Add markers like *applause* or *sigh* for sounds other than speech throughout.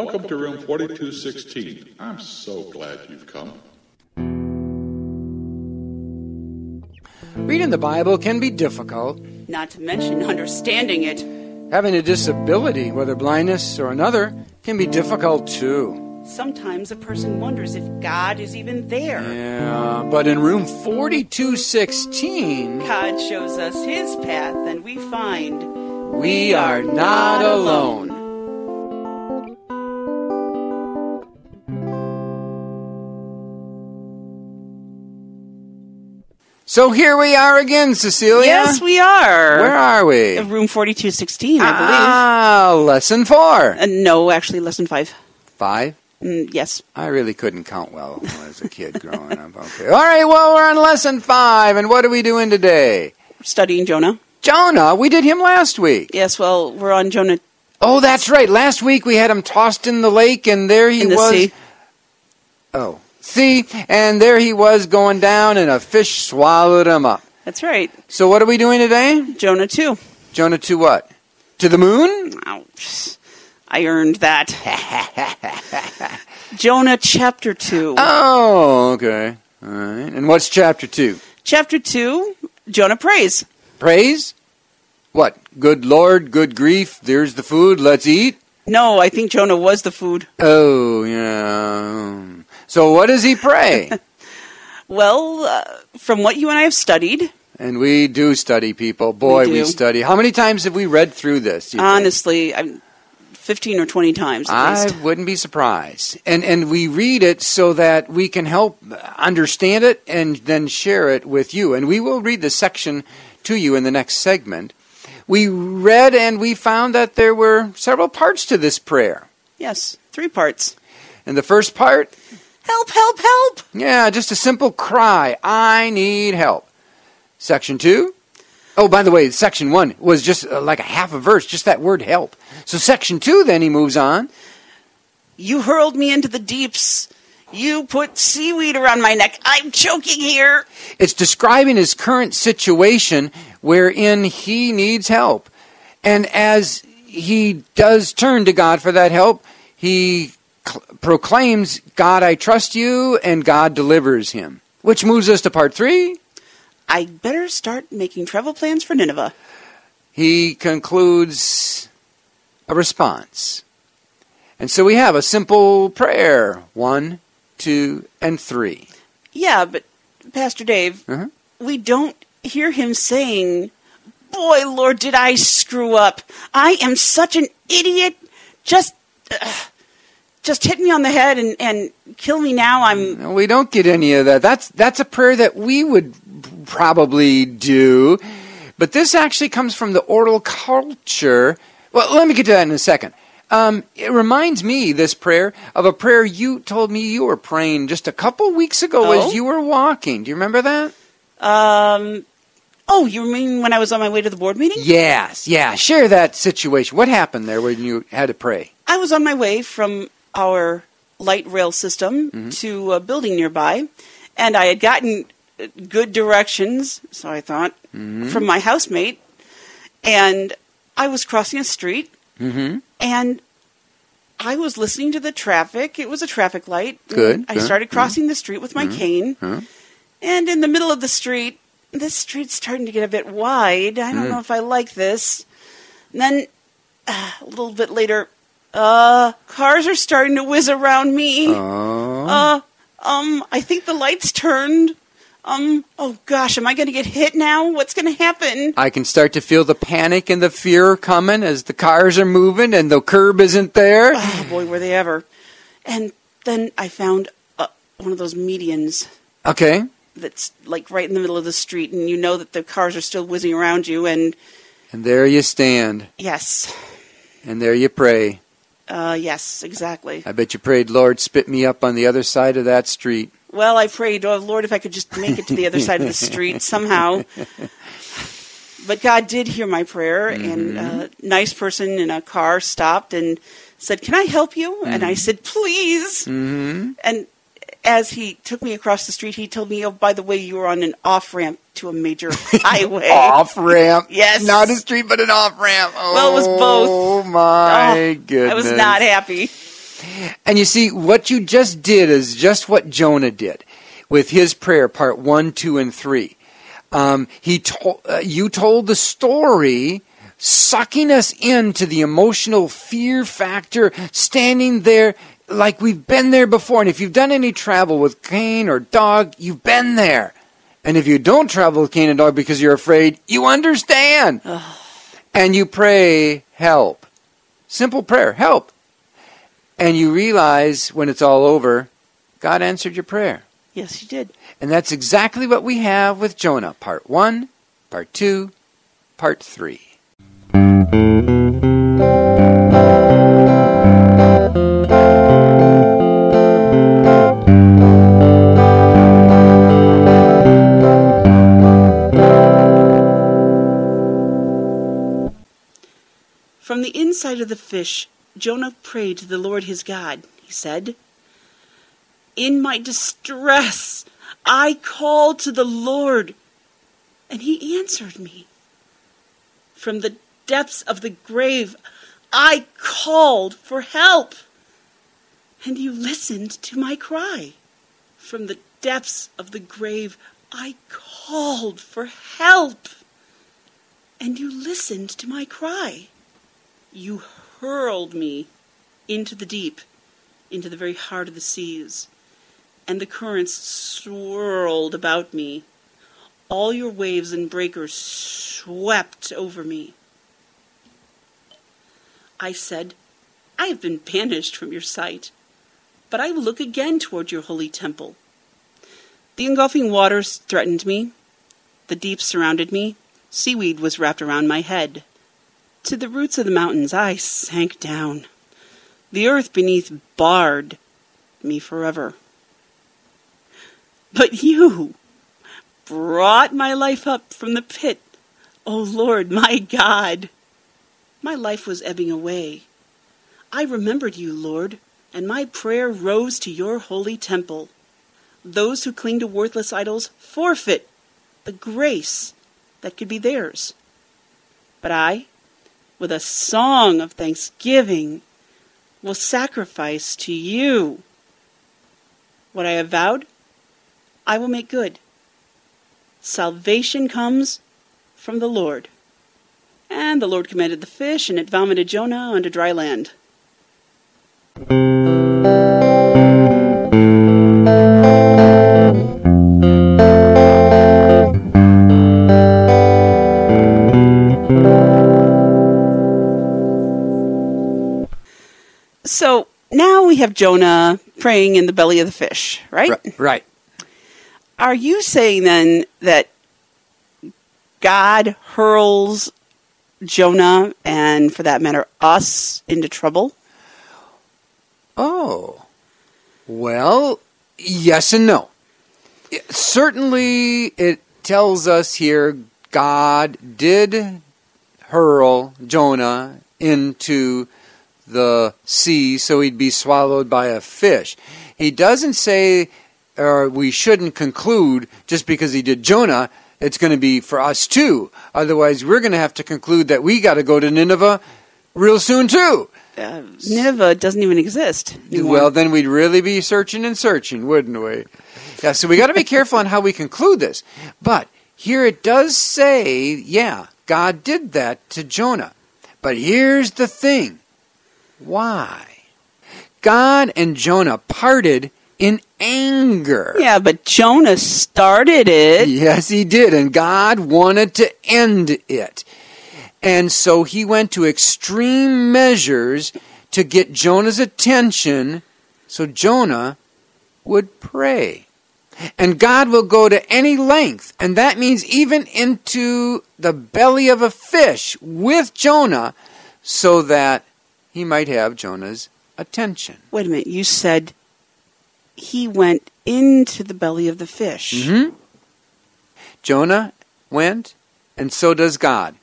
Welcome to room 4216. I'm so glad you've come. Reading the Bible can be difficult. Not to mention understanding it. Having a disability, whether blindness or another, can be difficult too. Sometimes a person wonders if God is even there. Yeah, but in room 4216, God shows us his path, and we find we are not alone. So here we are again, Cecilia. Yes, we are. Where are we? Room 4216, I believe. Ah, lesson four. Uh, no, actually, lesson five. Five? Mm, yes. I really couldn't count well as a kid growing up. Okay. All right, well, we're on lesson five, and what are we doing today? Studying Jonah. Jonah, we did him last week. Yes, well, we're on Jonah Oh, that's right. Last week we had him tossed in the lake, and there he in was. sea. Oh, see, and there he was going down, and a fish swallowed him up. That's right. So, what are we doing today? Jonah 2. Jonah 2 what? To the moon? Ouch. I earned that. *laughs* Jonah chapter 2. Oh, okay. All right. And what's chapter two? Chapter 2, Jonah prays. Praise? What? Good Lord, good grief. There's the food. Let's eat. No, I think Jonah was the food. Oh, yeah. So, what does he pray? *laughs* Well, uh, from what you and I have studied, and we do study people. Boy, we, do. study. How many times have we read through this? honestly, I'm 15 or 20 times I least. wouldn't be surprised. And and we read it so that we can help understand it and then share it with you. And we will read the section to you in the next segment. We read and we found that there were several parts to this prayer. Yes, three parts. And the first part, Help, help, help! yeah, just a simple cry, I need help. Section 2, Oh, by the way, section 1 was just uh, like a half a verse, just that word help. So section 2 then he moves on. You hurled me into the deeps. You put seaweed around my neck. I'm choking here. It's describing his current situation wherein he needs help. And as he does turn to God for that help, he proclaims, God, I trust you, and God delivers him. Which moves us to part three. I better start making travel plans for Nineveh. He concludes a response. And so we have a simple prayer one, two, and three. Yeah, but Pastor Dave, Uh-huh. we don't hear him saying, Boy, Lord, did I screw up. I am such an idiot. Just. Uh, just hit me on the head and, and kill me now. I'm No, we don't get any of that. That's that's a prayer that we would probably do, but this actually comes from the oral culture. Well, let me get to that in a second. Um, it reminds me this prayer of a prayer you told me you were praying just a couple weeks ago Oh? as you were walking. Do you remember that? um Oh, you mean when I was on my way to the board meeting? Yes, yeah. Share that situation. What happened there when you had to pray? I was on my way from our light rail system to a building nearby, and I had gotten good directions, so I thought, from my housemate, and I was crossing a street, Mm-hmm. and I was listening to the traffic. It was a traffic light. Good, I good, started crossing the street with my cane, huh. and in the middle of the street, this street's starting to get a bit wide. I don't Mm. know if I like this. And then uh, a little bit later, uh, cars are starting to whiz around me. Oh. Uh, um, I think the lights turned. Um, oh gosh, am I going to get hit now? What's going to happen? I can start to feel the panic and the fear coming as the cars are moving and the curb isn't there. Oh boy, were they ever! And then I found uh, one of those medians Okay. that's like right in the middle of the street, and you know that the cars are still whizzing around you. And And there you stand. yes, And there you pray. Uh, yes, exactly. I bet you prayed, Lord, spit me up on the other side of that street. Well, I prayed, oh Lord, if I could just make it to the other side of the *laughs* street somehow. But God did hear my prayer, and a nice person in a car stopped and said, "Can I help you?" And I said, "Please." Mm-hmm. And as he took me across the street, he told me, "Oh, by the way, you were on an off ramp to a major *laughs* highway." Off ramp. Yes. Not a street, but an off ramp. Oh, Well, it was both. Oh my Oh, goodness. I was not happy. And you see, what you just did is just what Jonah did with his prayer, part one, two, and three. Um, he told uh, you told the story, sucking us into the emotional fear factor, standing there like we've been there before. And if you've done any travel with cane or dog, you've been there. And if you don't travel with cane and dog because you're afraid, you understand. and you pray, help. Simple prayer, help. And you realize when it's all over, God answered your prayer. Yes, he did. And that's exactly what we have with Jonah, part one, part two, part three. Fish, Jonah prayed to the Lord his God. He said, In my distress, I called to the Lord, and he answered me. From the depths of the grave, I called for help, and you listened to my cry. From the depths of the grave, I called for help, and you listened to my cry. You hurled me into the deep, into the very heart of the seas, and the currents swirled about me. All your waves and breakers swept over me. I said, I have been banished from your sight, but I will look again toward your holy temple. The engulfing waters threatened me, the deep surrounded me, seaweed was wrapped around my head. To the roots of the mountains I sank down. The earth beneath barred me forever. But you brought my life up from the pit, O Lord my God. My life was ebbing away. I remembered you, Lord, and my prayer rose to your holy temple. Those who cling to worthless idols forfeit the grace that could be theirs. But I, with a song of thanksgiving, will sacrifice to you. What I have vowed, I will make good. Salvation comes from the Lord. And the Lord commanded the fish, and it vomited Jonah unto dry land. So now we have Jonah praying in the belly of the fish, right? Right. right. Are you saying then that God hurls Jonah and, for that matter, us into trouble? Oh. Well, yes and no. It- certainly, it tells us here God did hurl Jonah into the sea so he'd be swallowed by a fish. He doesn't say, or we shouldn't conclude just because he did Jonah, it's going to be for us too. Otherwise, we're going to have to conclude that we got to go to Nineveh real soon too. Uh, Nineveh doesn't even exist. anymore. Well, then we'd really be searching and searching, wouldn't we? Yeah, so we got to be careful on how we conclude this. But here it does say, yeah, God did that to Jonah. But here's the thing why? God and Jonah parted in anger. yeah, but Jonah started it. Yes, he did. And God wanted to end it. And so he went to extreme measures to get Jonah's attention so Jonah would pray. And God will go to any length, and that means even into the belly of a fish with Jonah, so that he might have Jonah's attention. Wait a minute, you said he went into the belly of the fish. hmm Jonah went, and so does God.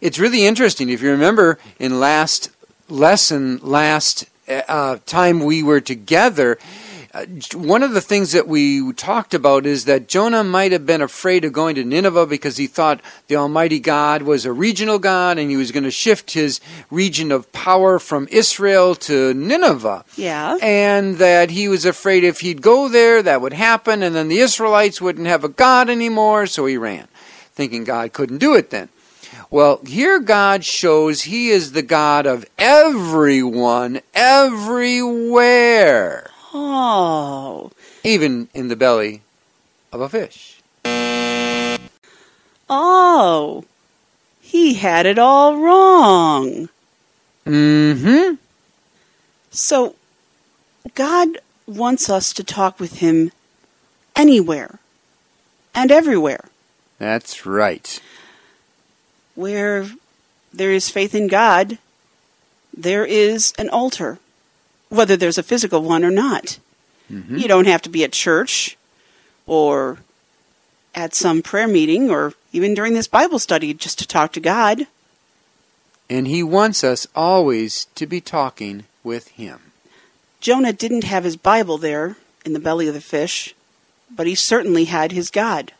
It's really interesting. If you remember in last lesson, last uh, time we were together, Uh, one of the things that we talked about is that Jonah might have been afraid of going to Nineveh because he thought the Almighty God was a regional God and he was going to shift his region of power from Israel to Nineveh. Yeah. And that he was afraid if he'd go there, that would happen, and then the Israelites wouldn't have a God anymore, so he ran, thinking God couldn't do it then. Well, here God shows He is the God of everyone, everywhere, Oh. even in the belly of a fish. Oh. He had it all wrong. Mm hmm. So, God wants us to talk with Him anywhere and everywhere. That's right. Where there is faith in God, there is an altar, whether there's a physical one or not. Mm-hmm. You don't have to be at church or at some prayer meeting or even during this Bible study just to talk to God. And He wants us always to be talking with Him. Jonah didn't have his Bible there in the belly of the fish, but he certainly had his God.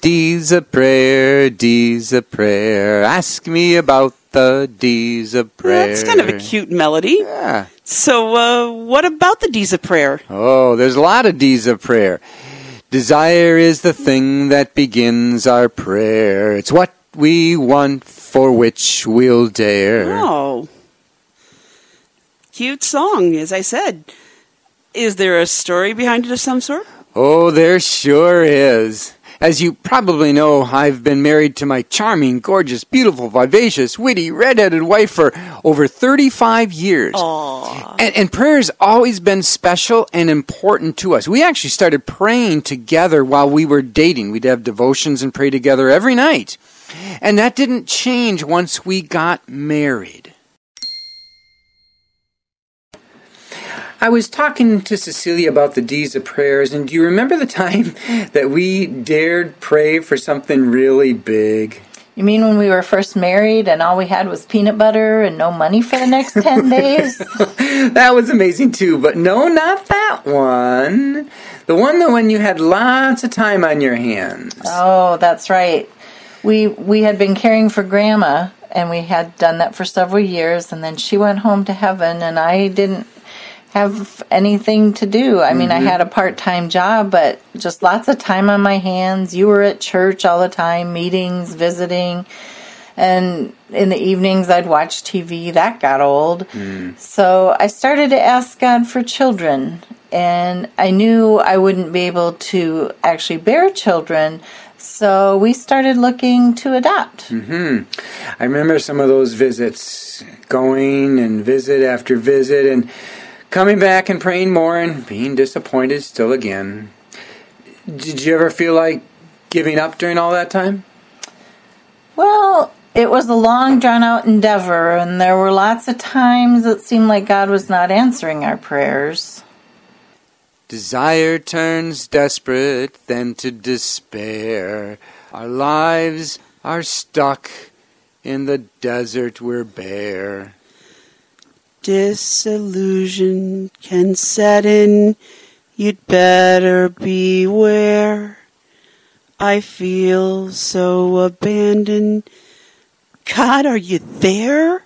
D's a prayer, D's a prayer. Ask me about the D's a prayer. That's kind of a cute melody. Yeah. So, uh, what about the D's of prayer? Oh, there's a lot of D's of prayer. Desire is the thing that begins our prayer. It's what we want for which we'll dare. Oh. Cute song, as I said. Is there a story behind it of some sort? Oh, there sure is. As you probably know, I've been married to my charming, gorgeous, beautiful, vivacious, witty, red-headed wife for over 35 years. Aww. And, and prayer's always been special and important to us. We actually started praying together while we were dating. We'd have devotions and pray together every night. And that didn't change once we got married. I was talking to Cecilia about the D's of prayers, and do you remember the time *laughs* that we dared pray for something really big? You mean when we were first married and all we had was peanut butter and no money for the next 10 *laughs* days? that was amazing too, but no, not that one. The one that when you had lots of time on your hands. Oh, that's right. We we had been caring for grandma and we had done that for several years and then she went home to heaven and I didn't have anything to do. I mean, I mm-hmm. had a part-time job, but just lots of time on my hands. You were at church all the time, meetings, visiting. And in the evenings, I'd watch TV. That got old. Mm. So I started to ask God for children. And I knew I wouldn't be able to actually bear children. So we started looking to adopt. Mm-hmm. I remember some of those visits, going and visit after visit, and coming back and praying more and being disappointed still again. Did you ever feel like giving up during all that time? Well, it was a long, drawn out endeavor, and there were lots of times it seemed like God was not answering our prayers. Desire turns desperate, then to despair. Our lives are stuck in the desert we're bare. Disillusion can set in. You'd better beware. I feel so abandoned. God, are you there?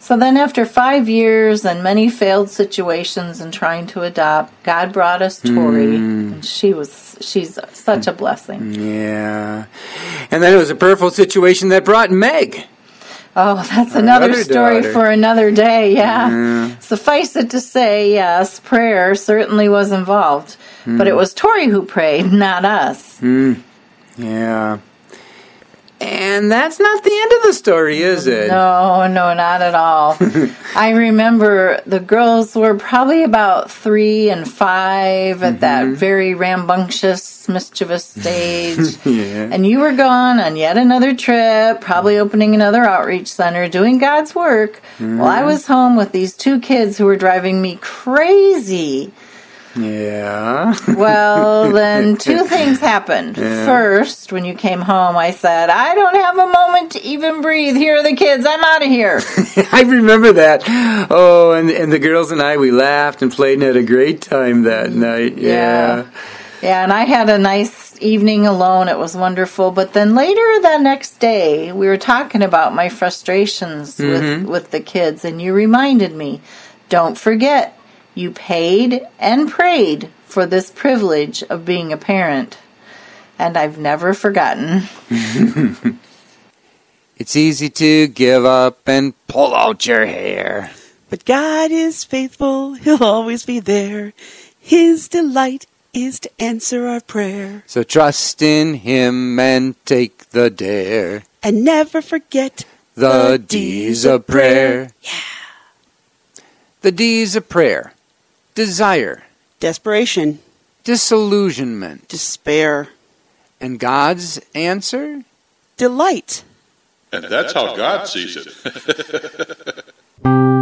So then, after five years and many failed situations and trying to adopt, God brought us Tori, hmm. and she was she's such a blessing. Yeah. And then it was a prayerful situation that brought Meg. Oh, *laughs* that's Our another story daughter. for another day. Yeah. Suffice it to say, yes, prayer certainly was involved. But it was Tori who prayed, not us. Yeah. And that's not the end of the story, is it? No, no, not at all. *laughs* I remember the girls were probably about three and five at that mm-hmm. very rambunctious, mischievous *laughs* stage. Yeah. And you were gone on yet another trip, probably opening another outreach center, doing God's work. While I mm-hmm. was home with these two kids who were driving me crazy. Yeah. *laughs* Well, then two things happened. First, when you came home, I said, I don't have a moment to even breathe. Here are the kids. I'm out of here. *laughs* I remember that. Oh, and and the girls and I we laughed and played and had a great time that night. Yeah. Yeah, and I had a nice evening alone. It was wonderful. But then later the next day, we were talking about my frustrations with, mm-hmm. with the kids, and you reminded me don't forget, you paid and prayed for this privilege of being a parent. And I've never forgotten. *laughs* It's easy to give up and pull out your hair. But God is faithful, He'll always be there. His delight is to answer our prayer. So trust in him and take the dare. And never forget The D's of prayer. Yeah. The D's of prayer. Desire, Desperation, disillusionment, despair, and God's answer? delight. And that's how God sees it. *laughs*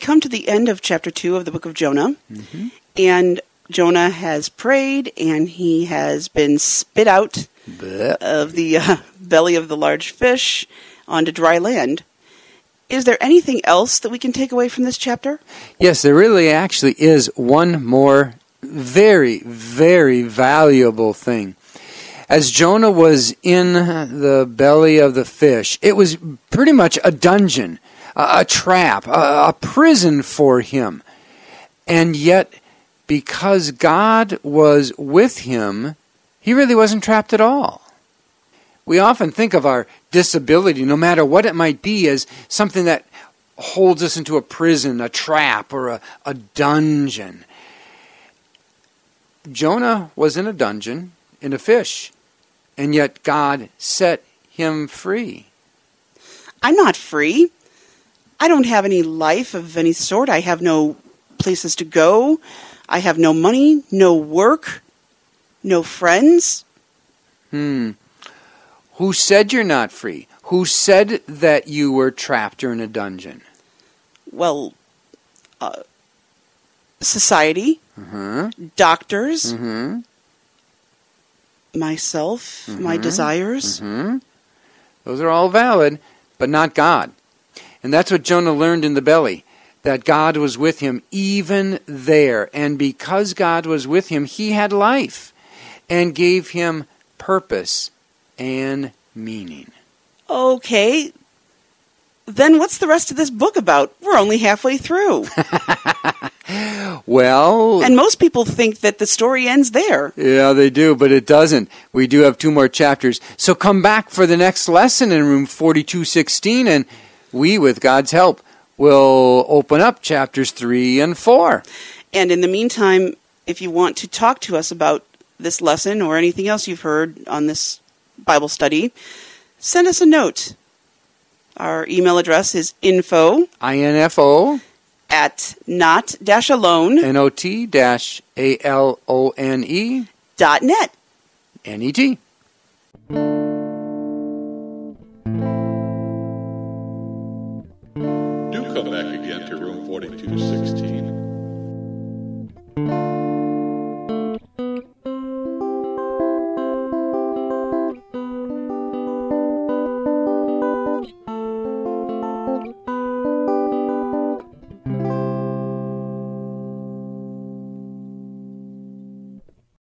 come to the end of chapter 2 of the book of Jonah. And Jonah has prayed and he has been spit out of the uh, belly of the large fish onto dry land. Is there anything else that we can take away from this chapter? Yes, there really actually is one more very, very valuable thing. As Jonah was in the belly of the fish, it was pretty much a dungeon, a, trap, a, a prison for him. And yet, because God was with him, he really wasn't trapped at all. We often think of our disability, no matter what it might be, as something that holds us into a prison, a trap, or a, a dungeon. Jonah was in a dungeon, in a fish, and yet God set him free. I'm not free. I don't have any life of any sort. I have no places to go. I have no money, no work, no friends. Hmm. Who said you're not free? Who said that you were trapped or in a dungeon? Well, uh, society, Uh-huh. doctors, Mm-hmm. myself, my desires. hmm Those are all valid, but not God. And that's what Jonah learned in the belly that God was with him even there. And because God was with him, he had life and gave him purpose and meaning. Okay. Then what's the rest of this book about? We're only halfway through. *laughs* Well, and most people think that the story ends there. yeah, they do, but it doesn't. We do have two more chapters. So come back for the next lesson in room 4216, and we, with God's help, will open up chapters 3 and 4. And in the meantime, if you want to talk to us about this lesson or anything else you've heard on this Bible study, send us a note. Our email address is info INFO at not dash alone N-O-T dash A-L-O-N-E dot net. N-E-T. Do come back again to room